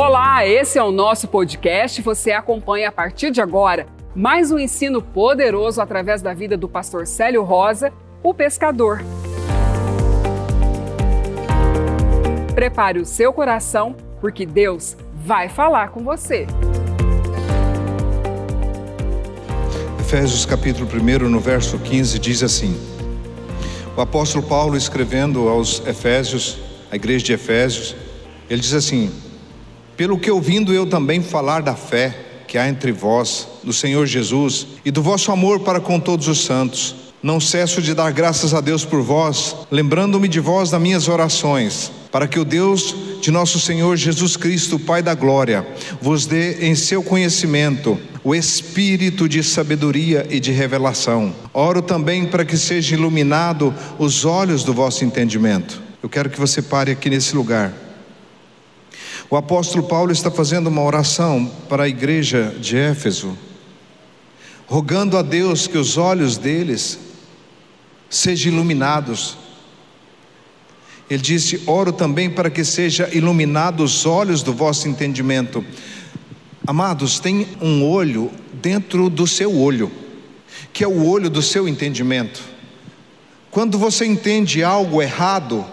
Olá, esse é o nosso podcast. Você acompanha a partir de agora mais um ensino poderoso através da vida do pastor Célio Rosa, o pescador. Prepare o seu coração, porque Deus vai falar com você. Efésios capítulo 1, no verso 15, diz assim: O apóstolo Paulo escrevendo aos Efésios, a igreja de Efésios, ele diz assim: Pelo que ouvindo eu também falar da fé que há entre vós, do Senhor Jesus, e do vosso amor para com todos os santos, não cesso de dar graças a Deus por vós, lembrando-me de vós nas minhas orações, para que o Deus de nosso Senhor Jesus Cristo, Pai da glória, vos dê em seu conhecimento o espírito de sabedoria e de revelação. Oro também para que seja iluminado os olhos do vosso entendimento. Eu quero que você pare aqui nesse lugar. O apóstolo Paulo está fazendo uma oração para a igreja de Éfeso, rogando a Deus que os olhos deles sejam iluminados. Ele disse: Oro também para que seja iluminado os olhos do vosso entendimento. Amados, tem um olho dentro do seu olho, que é o olho do seu entendimento. Quando você entende algo errado,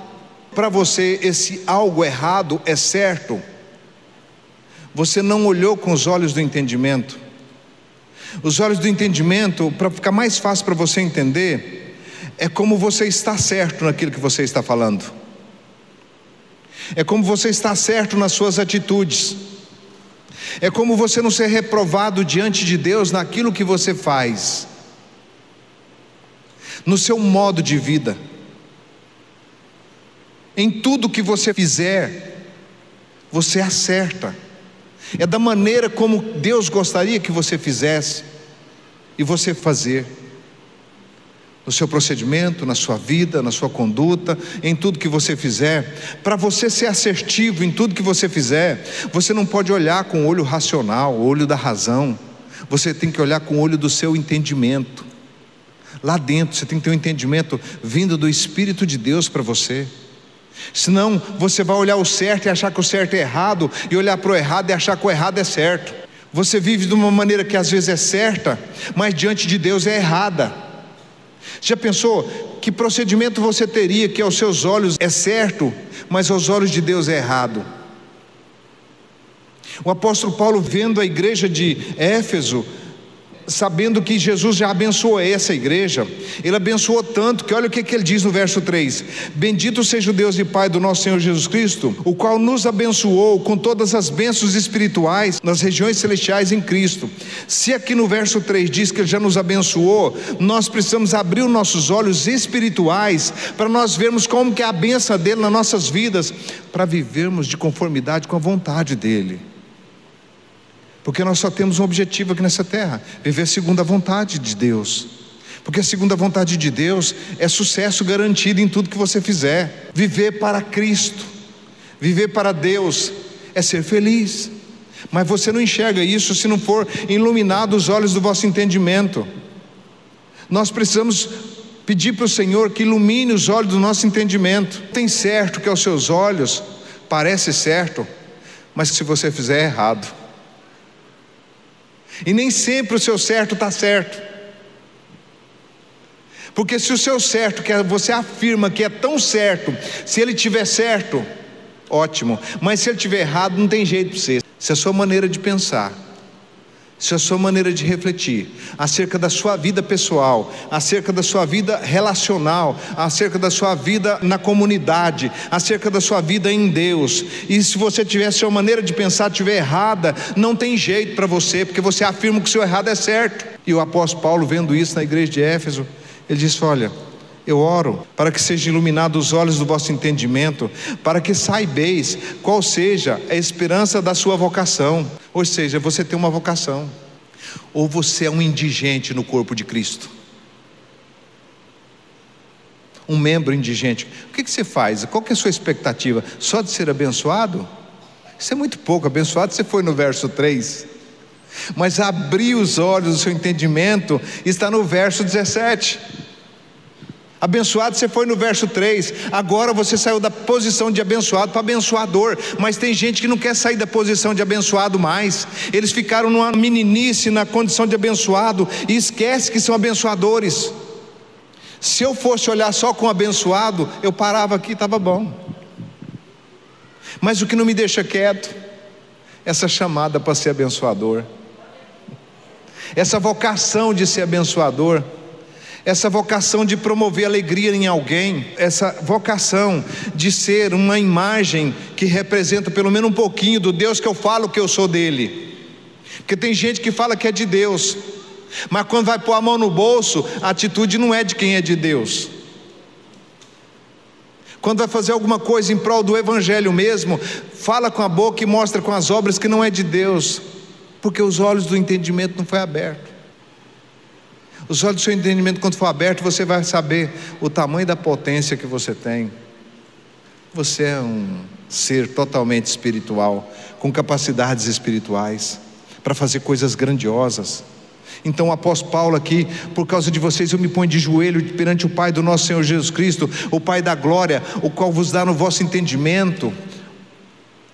para você esse algo errado é certo, você não olhou com os olhos do entendimento. Os olhos do entendimento, para ficar mais fácil para você entender, é como você está certo naquilo que você está falando. É como você está certo nas suas atitudes. É como você não ser reprovado diante de Deus naquilo que você faz, no seu modo de vida, em tudo que você fizer, você acerta, é da maneira como Deus gostaria que você fizesse, e você fazer no seu procedimento, na sua vida, na sua conduta, em tudo que você fizer. Para você ser assertivo em tudo que você fizer, você não pode olhar com o olho racional, o olho da razão. Você tem que olhar com o olho do seu entendimento. Lá dentro você tem que ter um entendimento vindo do Espírito de Deus para você. Senão você vai olhar o certo e achar que o certo é errado, e olhar para o errado e achar que o errado é certo. Você vive de uma maneira que às vezes é certa, mas diante de Deus é errada. Já pensou que procedimento você teria que aos seus olhos é certo, mas aos olhos de Deus é errado? O apóstolo Paulo, vendo a igreja de Éfeso, sabendo que Jesus já abençoou essa igreja, ele abençoou tanto que olha o que, que ele diz no verso 3: Bendito seja o Deus e Pai do nosso Senhor Jesus Cristo, o qual nos abençoou com todas as bênçãos espirituais nas regiões celestiais em Cristo. Se aqui no verso 3 diz que ele já nos abençoou, nós precisamos abrir os nossos olhos espirituais para nós vermos como que é a benção dele nas nossas vidas, para vivermos de conformidade com a vontade dele. Porque nós só temos um objetivo aqui nessa terra: viver segundo a vontade de Deus. Porque a segunda vontade de Deus é sucesso garantido em tudo que você fizer. Viver para Cristo, viver para Deus, é ser feliz. Mas você não enxerga isso se não for iluminado os olhos do vosso entendimento. Nós precisamos pedir para o Senhor que ilumine os olhos do nosso entendimento. Tem certo que aos seus olhos parece certo, mas se você fizer é errado. E nem sempre o seu certo está certo. Porque se o seu certo, que você afirma que é tão certo, se ele tiver certo, ótimo. Mas se ele tiver errado, não tem jeito para você. Se a sua maneira de pensar se a sua maneira de refletir acerca da sua vida pessoal, acerca da sua vida relacional, acerca da sua vida na comunidade, acerca da sua vida em Deus. E se você tiver sua maneira de pensar tiver errada, não tem jeito para você, porque você afirma que o seu errado é certo. E o apóstolo Paulo vendo isso na igreja de Éfeso, ele disse: "Olha, eu oro para que sejam iluminados os olhos do vosso entendimento, para que saibeis qual seja a esperança da sua vocação. Ou seja, você tem uma vocação, ou você é um indigente no corpo de Cristo. Um membro indigente. O que, que você faz? Qual que é a sua expectativa? Só de ser abençoado? Isso é muito pouco. Abençoado você foi no verso 3. Mas abrir os olhos do seu entendimento está no verso 17. Abençoado você foi no verso 3, agora você saiu da posição de abençoado para abençoador, mas tem gente que não quer sair da posição de abençoado mais, eles ficaram numa meninice na condição de abençoado e esquece que são abençoadores. Se eu fosse olhar só com abençoado, eu parava aqui, estava bom. Mas o que não me deixa quieto, essa chamada para ser abençoador, essa vocação de ser abençoador essa vocação de promover alegria em alguém, essa vocação de ser uma imagem que representa pelo menos um pouquinho do Deus que eu falo que eu sou dele. Porque tem gente que fala que é de Deus, mas quando vai pôr a mão no bolso, a atitude não é de quem é de Deus. Quando vai fazer alguma coisa em prol do Evangelho mesmo, fala com a boca e mostra com as obras que não é de Deus, porque os olhos do entendimento não foi aberto. Os olhos do seu entendimento, quando for aberto, você vai saber o tamanho da potência que você tem. Você é um ser totalmente espiritual, com capacidades espirituais, para fazer coisas grandiosas. Então apóstolo Paulo aqui, por causa de vocês, eu me ponho de joelho perante o Pai do nosso Senhor Jesus Cristo, o Pai da glória, o qual vos dá no vosso entendimento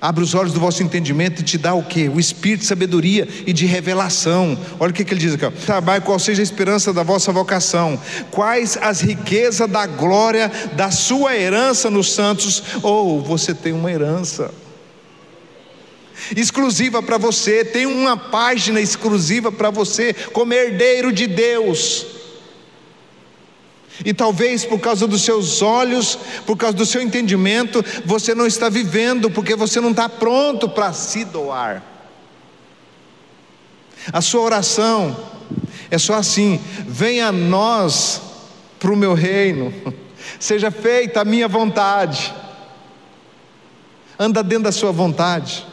Abre os olhos do vosso entendimento e te dá o que? O espírito de sabedoria e de revelação. Olha o que, que ele diz aqui. Sabai qual seja a esperança da vossa vocação, quais as riquezas da glória da sua herança nos santos. Ou você tem uma herança exclusiva para você, tem uma página exclusiva para você, como herdeiro de Deus. E talvez por causa dos seus olhos, por causa do seu entendimento, você não está vivendo, porque você não está pronto para se doar. A sua oração é só assim: venha a nós para o meu reino, seja feita a minha vontade, anda dentro da sua vontade,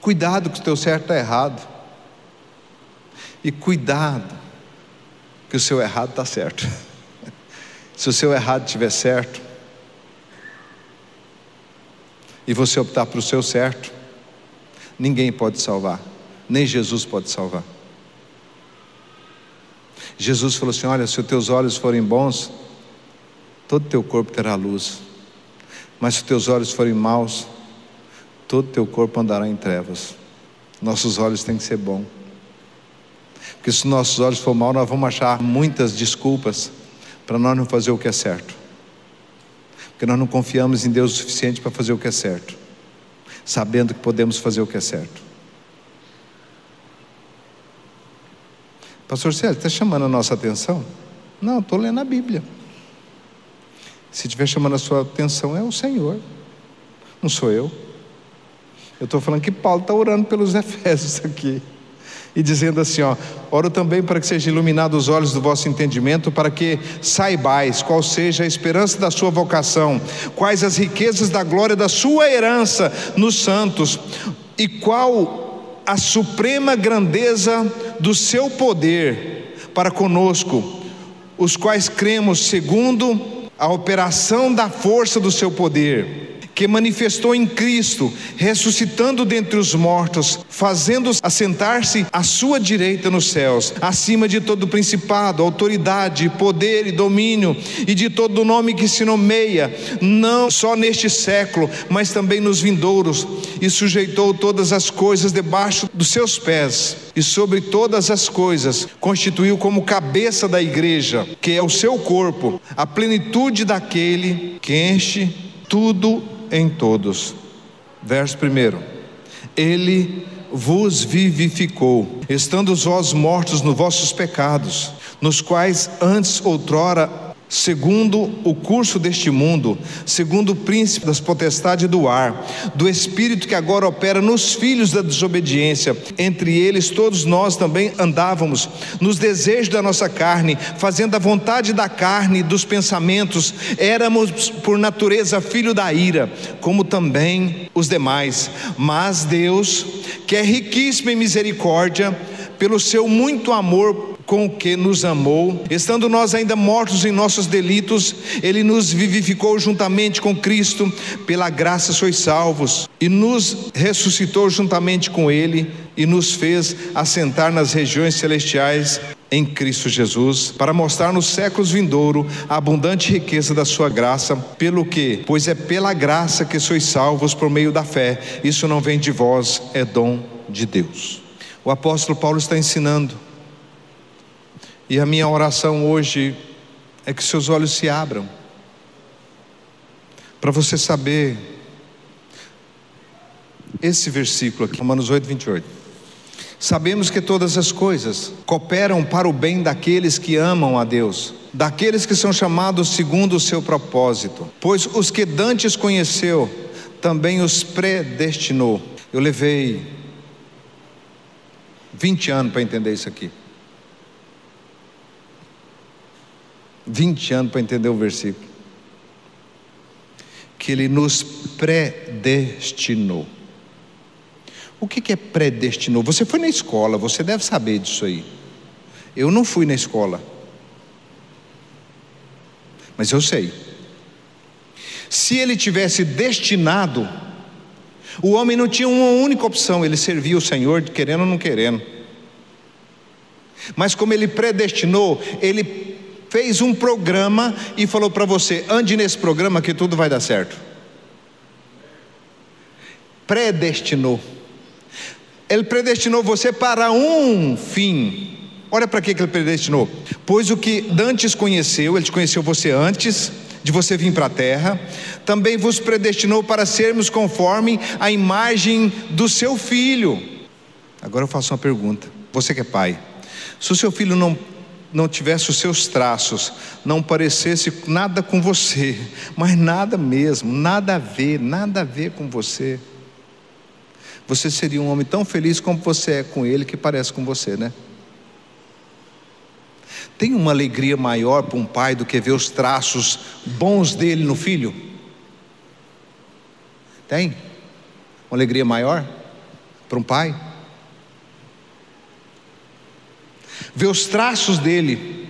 cuidado que o teu certo está errado, e cuidado que o seu errado está certo. Se o seu errado estiver certo, e você optar para o seu certo, ninguém pode salvar, nem Jesus pode salvar. Jesus falou assim: Olha, se os teus olhos forem bons, todo teu corpo terá luz, mas se os teus olhos forem maus, todo teu corpo andará em trevas. Nossos olhos têm que ser bons, porque se nossos olhos for mal, nós vamos achar muitas desculpas para nós não fazer o que é certo. Porque nós não confiamos em Deus o suficiente para fazer o que é certo, sabendo que podemos fazer o que é certo. Pastor Célio, está chamando a nossa atenção? Não, estou lendo a Bíblia. Se estiver chamando a sua atenção, é o Senhor, não sou eu. Eu estou falando que Paulo está orando pelos Efésios aqui e dizendo assim: ó, oro também para que sejam iluminados os olhos do vosso entendimento, para que saibais qual seja a esperança da sua vocação, quais as riquezas da glória da sua herança nos santos, e qual a suprema grandeza do seu poder para conosco, os quais cremos segundo a operação da força do seu poder que manifestou em Cristo, ressuscitando dentre os mortos, fazendo-os assentar-se à sua direita nos céus, acima de todo principado, autoridade, poder e domínio, e de todo nome que se nomeia, não só neste século, mas também nos vindouros, e sujeitou todas as coisas debaixo dos seus pés, e sobre todas as coisas constituiu como cabeça da igreja, que é o seu corpo, a plenitude daquele que enche tudo em todos. Verso 1: Ele vos vivificou, estando vós mortos nos vossos pecados, nos quais antes outrora segundo o curso deste mundo, segundo o príncipe das potestades do ar, do espírito que agora opera nos filhos da desobediência. Entre eles todos nós também andávamos nos desejos da nossa carne, fazendo a vontade da carne dos pensamentos. Éramos por natureza filho da ira, como também os demais. Mas Deus, que é riquíssimo em misericórdia, pelo seu muito amor com o que nos amou, estando nós ainda mortos em nossos delitos, Ele nos vivificou juntamente com Cristo, pela graça sois salvos, e nos ressuscitou juntamente com Ele, e nos fez assentar nas regiões celestiais em Cristo Jesus, para mostrar nos séculos vindouro a abundante riqueza da sua graça, pelo que, pois é pela graça que sois salvos por meio da fé. Isso não vem de vós, é dom de Deus. O apóstolo Paulo está ensinando. E a minha oração hoje é que seus olhos se abram para você saber esse versículo aqui, Romanos 8, 28. Sabemos que todas as coisas cooperam para o bem daqueles que amam a Deus, daqueles que são chamados segundo o seu propósito. Pois os que dantes conheceu, também os predestinou. Eu levei 20 anos para entender isso aqui. 20 anos para entender o versículo. Que ele nos predestinou. O que é predestinou? Você foi na escola, você deve saber disso aí. Eu não fui na escola. Mas eu sei. Se ele tivesse destinado, o homem não tinha uma única opção, ele servia o Senhor, querendo ou não querendo. Mas como ele predestinou, ele fez um programa e falou para você: ande nesse programa que tudo vai dar certo. Predestinou. Ele predestinou você para um fim. Olha para que ele predestinou. Pois o que Dantes conheceu, ele te conheceu você antes de você vir para a terra, também vos predestinou para sermos conforme a imagem do seu filho. Agora eu faço uma pergunta. Você que é pai, se o seu filho não não tivesse os seus traços, não parecesse nada com você, mas nada mesmo, nada a ver, nada a ver com você você seria um homem tão feliz como você é com ele, que parece com você, né? Tem uma alegria maior para um pai do que ver os traços bons dele no filho? Tem? Uma alegria maior para um pai? Ver os traços dele,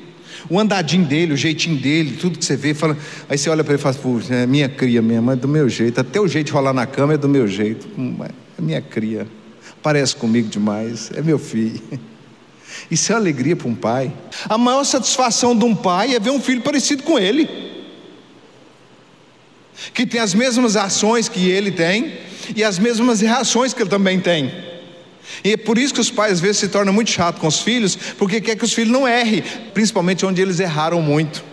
o andadinho dele, o jeitinho dele, tudo que você vê, fala, aí você olha para ele e fala, é minha cria mesmo, é do meu jeito, até o jeito de rolar na cama é do meu jeito. Hum. É minha cria, parece comigo demais, é meu filho. Isso é alegria para um pai. A maior satisfação de um pai é ver um filho parecido com ele, que tem as mesmas ações que ele tem e as mesmas reações que ele também tem. E é por isso que os pais às vezes se tornam muito chatos com os filhos, porque quer que os filhos não errem, principalmente onde eles erraram muito.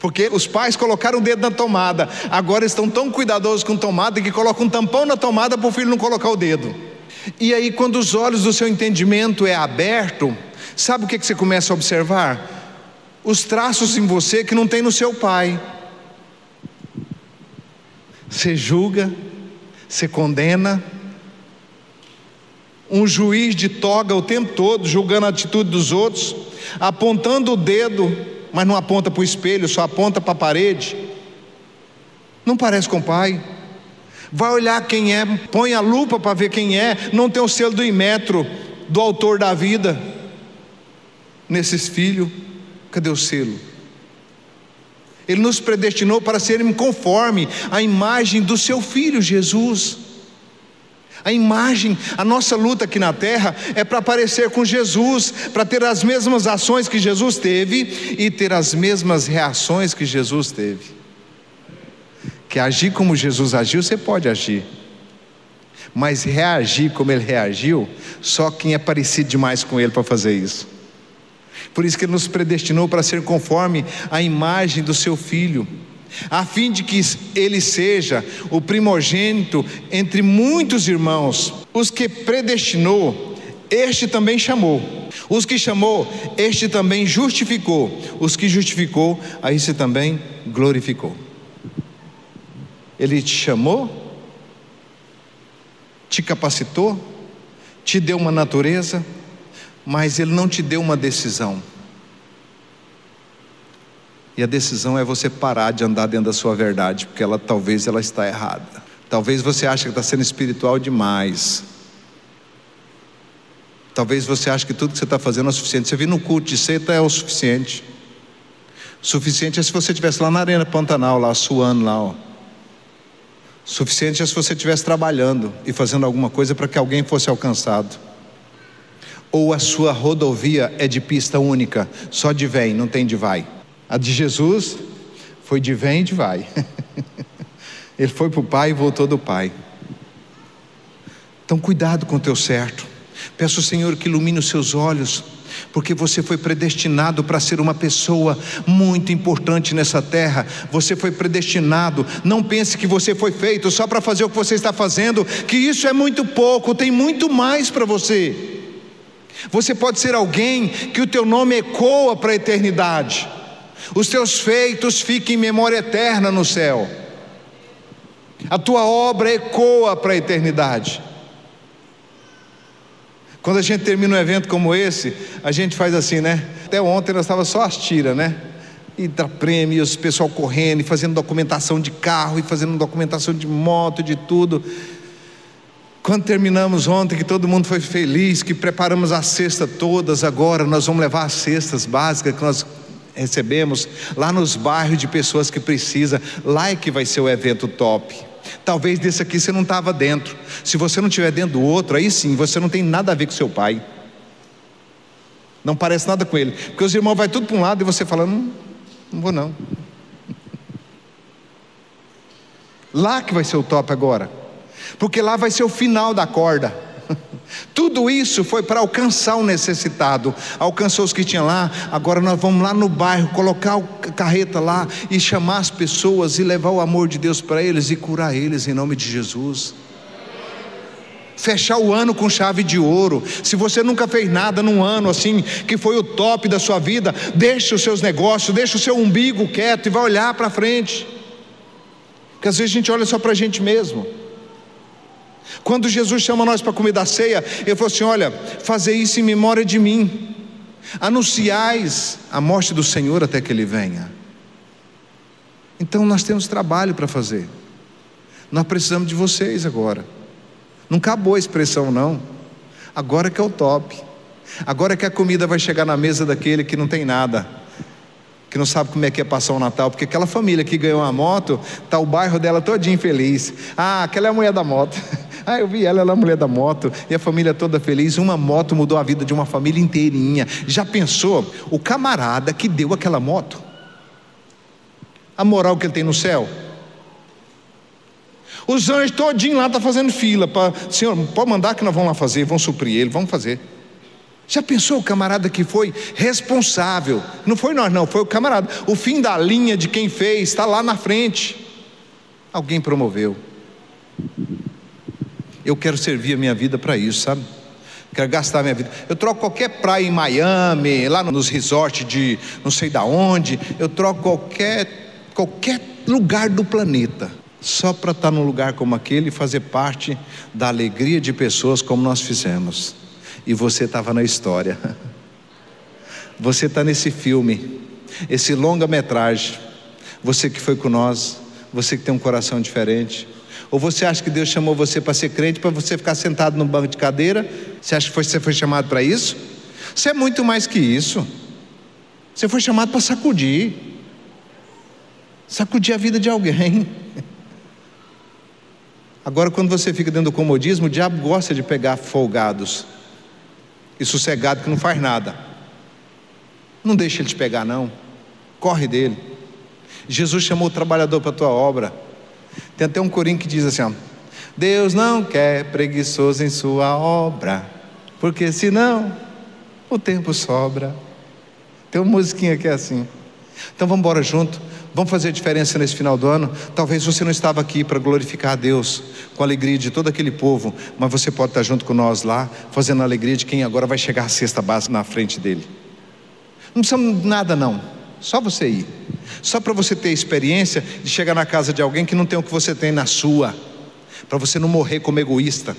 Porque os pais colocaram o dedo na tomada, agora estão tão cuidadosos com tomada que colocam um tampão na tomada para o filho não colocar o dedo. E aí, quando os olhos do seu entendimento é aberto, sabe o que, que você começa a observar? Os traços em você que não tem no seu pai. Você julga, você condena. Um juiz de toga o tempo todo, julgando a atitude dos outros, apontando o dedo mas não aponta para o espelho, só aponta para a parede. Não parece com o pai. Vai olhar quem é, põe a lupa para ver quem é, não tem o selo do imetro do autor da vida. Nesses filhos, cadê o selo? Ele nos predestinou para sermos conforme a imagem do seu filho Jesus. A imagem, a nossa luta aqui na terra é para parecer com Jesus, para ter as mesmas ações que Jesus teve e ter as mesmas reações que Jesus teve. Que agir como Jesus agiu, você pode agir. Mas reagir como ele reagiu, só quem é parecido demais com ele para fazer isso. Por isso que ele nos predestinou para ser conforme a imagem do seu filho a fim de que ele seja o primogênito entre muitos irmãos. Os que predestinou, este também chamou. Os que chamou, este também justificou. Os que justificou, a esse também glorificou. Ele te chamou, te capacitou, te deu uma natureza, mas ele não te deu uma decisão. E a decisão é você parar de andar dentro da sua verdade, porque ela talvez ela está errada. Talvez você ache que está sendo espiritual demais. Talvez você ache que tudo que você está fazendo é o suficiente. Você vir no culto de seita é o suficiente. Suficiente é se você estivesse lá na arena Pantanal, lá suando lá, ó. Suficiente é se você estivesse trabalhando e fazendo alguma coisa para que alguém fosse alcançado. Ou a sua rodovia é de pista única, só de vem, não tem de vai? A de Jesus foi de vem e de vai. Ele foi para o Pai e voltou do Pai. Então, cuidado com o teu certo. Peço ao Senhor que ilumine os seus olhos, porque você foi predestinado para ser uma pessoa muito importante nessa terra. Você foi predestinado. Não pense que você foi feito só para fazer o que você está fazendo, que isso é muito pouco, tem muito mais para você. Você pode ser alguém que o teu nome ecoa para a eternidade. Os teus feitos fiquem em memória eterna no céu. A tua obra ecoa para a eternidade. Quando a gente termina um evento como esse, a gente faz assim, né? Até ontem nós estava só as tiras, né? E dá prêmios, pessoal correndo, e fazendo documentação de carro, e fazendo documentação de moto, de tudo. Quando terminamos ontem, que todo mundo foi feliz, que preparamos a cesta todas, agora nós vamos levar as cestas básicas que nós recebemos lá nos bairros de pessoas que precisam. Lá é que vai ser o evento top. Talvez desse aqui você não estava dentro. Se você não estiver dentro do outro, aí sim, você não tem nada a ver com seu pai. Não parece nada com ele. Porque os irmãos vai tudo para um lado e você fala, não, não vou não. Lá que vai ser o top agora. Porque lá vai ser o final da corda. Tudo isso foi para alcançar o necessitado, alcançou os que tinham lá. Agora nós vamos lá no bairro, colocar a carreta lá e chamar as pessoas e levar o amor de Deus para eles e curar eles em nome de Jesus. Fechar o ano com chave de ouro. Se você nunca fez nada num ano assim, que foi o top da sua vida, deixe os seus negócios, deixe o seu umbigo quieto e vai olhar para frente. Porque às vezes a gente olha só para a gente mesmo. Quando Jesus chama nós para comer da ceia, ele falou assim: Olha, fazer isso em memória de mim, anunciais a morte do Senhor até que Ele venha. Então nós temos trabalho para fazer, nós precisamos de vocês agora. Não acabou a expressão, não. Agora que é o top. Agora que a comida vai chegar na mesa daquele que não tem nada, que não sabe como é que é passar o Natal, porque aquela família que ganhou uma moto, tá o bairro dela todinho feliz. Ah, aquela é a mulher da moto. Ah, eu vi ela, ela é a mulher da moto, e a família toda feliz. Uma moto mudou a vida de uma família inteirinha. Já pensou? O camarada que deu aquela moto, a moral que ele tem no céu. Os anjos todinho lá estão tá fazendo fila para, Senhor, pode mandar que nós vamos lá fazer, vamos suprir ele, vamos fazer. Já pensou o camarada que foi responsável? Não foi nós, não, foi o camarada. O fim da linha de quem fez está lá na frente. Alguém promoveu. Eu quero servir a minha vida para isso, sabe? Quero gastar a minha vida. Eu troco qualquer praia em Miami, lá nos resorts de não sei da onde. Eu troco qualquer, qualquer lugar do planeta. Só para estar num lugar como aquele e fazer parte da alegria de pessoas como nós fizemos. E você estava na história. Você está nesse filme, esse longa-metragem. Você que foi com nós, você que tem um coração diferente. Ou você acha que Deus chamou você para ser crente para você ficar sentado no banco de cadeira? Você acha que você foi chamado para isso? Você é muito mais que isso. Você foi chamado para sacudir. Sacudir a vida de alguém. Agora, quando você fica dentro do comodismo, o diabo gosta de pegar folgados e sossegado que não faz nada. Não deixa ele te pegar, não. Corre dele. Jesus chamou o trabalhador para a tua obra. Tem até um corinho que diz assim: ó, Deus não quer preguiçoso em sua obra, porque senão o tempo sobra. Tem uma musiquinha que é assim. Então vamos embora junto. Vamos fazer a diferença nesse final do ano. Talvez você não estava aqui para glorificar a Deus com a alegria de todo aquele povo, mas você pode estar junto com nós lá, fazendo a alegria de quem agora vai chegar a cesta básica na frente dele. Não precisa nada não, só você ir. Só para você ter experiência de chegar na casa de alguém que não tem o que você tem na sua, para você não morrer como egoísta.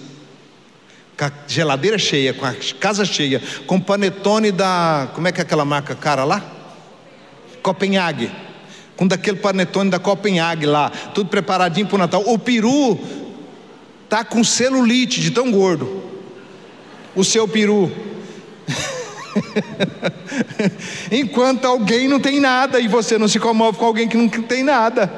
Com a geladeira cheia, com a casa cheia, com panetone da. Como é que é aquela marca cara lá? Copenhague. Com daquele panetone da Copenhague lá, tudo preparadinho para o Natal. O peru tá com celulite de tão gordo. O seu peru. Enquanto alguém não tem nada e você não se comove com alguém que não tem nada.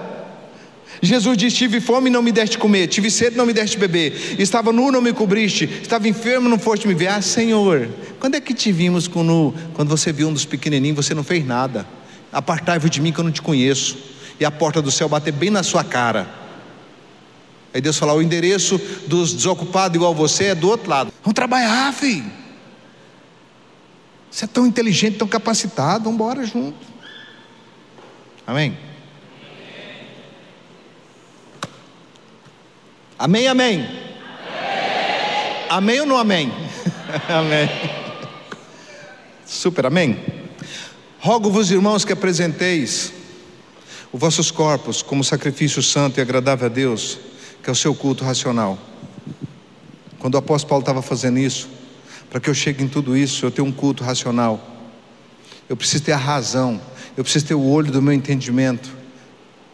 Jesus disse: Tive fome e não me deste comer, tive sede e não me deste beber, estava nu, não me cobriste, estava enfermo, não foste me ver. Ah, Senhor, Quando é que te vimos quando, quando você viu um dos pequenininhos, você não fez nada? Apartai-vos de mim que eu não te conheço. E a porta do céu bater bem na sua cara. Aí Deus fala: o endereço dos desocupados igual você é do outro lado. Vamos trabalhar, filho. Você é tão inteligente, tão capacitado, vamos embora junto. Amém? Amém, amém. Amém, amém ou não amém? amém. Super, amém. Rogo-vos, irmãos, que apresenteis os vossos corpos como sacrifício santo e agradável a Deus, que é o seu culto racional. Quando o apóstolo Paulo estava fazendo isso, para que eu chegue em tudo isso, eu tenho um culto racional. Eu preciso ter a razão, eu preciso ter o olho do meu entendimento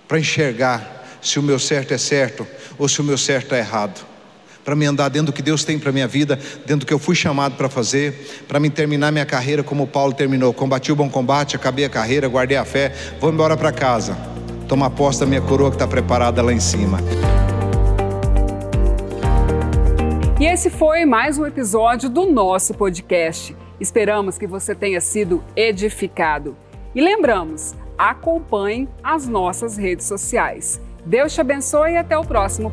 para enxergar se o meu certo é certo ou se o meu certo é errado. Para me andar dentro do que Deus tem para minha vida, dentro do que eu fui chamado para fazer, para me terminar minha carreira como Paulo terminou. Combati o bom combate, acabei a carreira, guardei a fé, vou embora para casa. Toma posse da minha coroa que está preparada lá em cima. E esse foi mais um episódio do nosso podcast. Esperamos que você tenha sido edificado. E lembramos, acompanhe as nossas redes sociais. Deus te abençoe e até o próximo.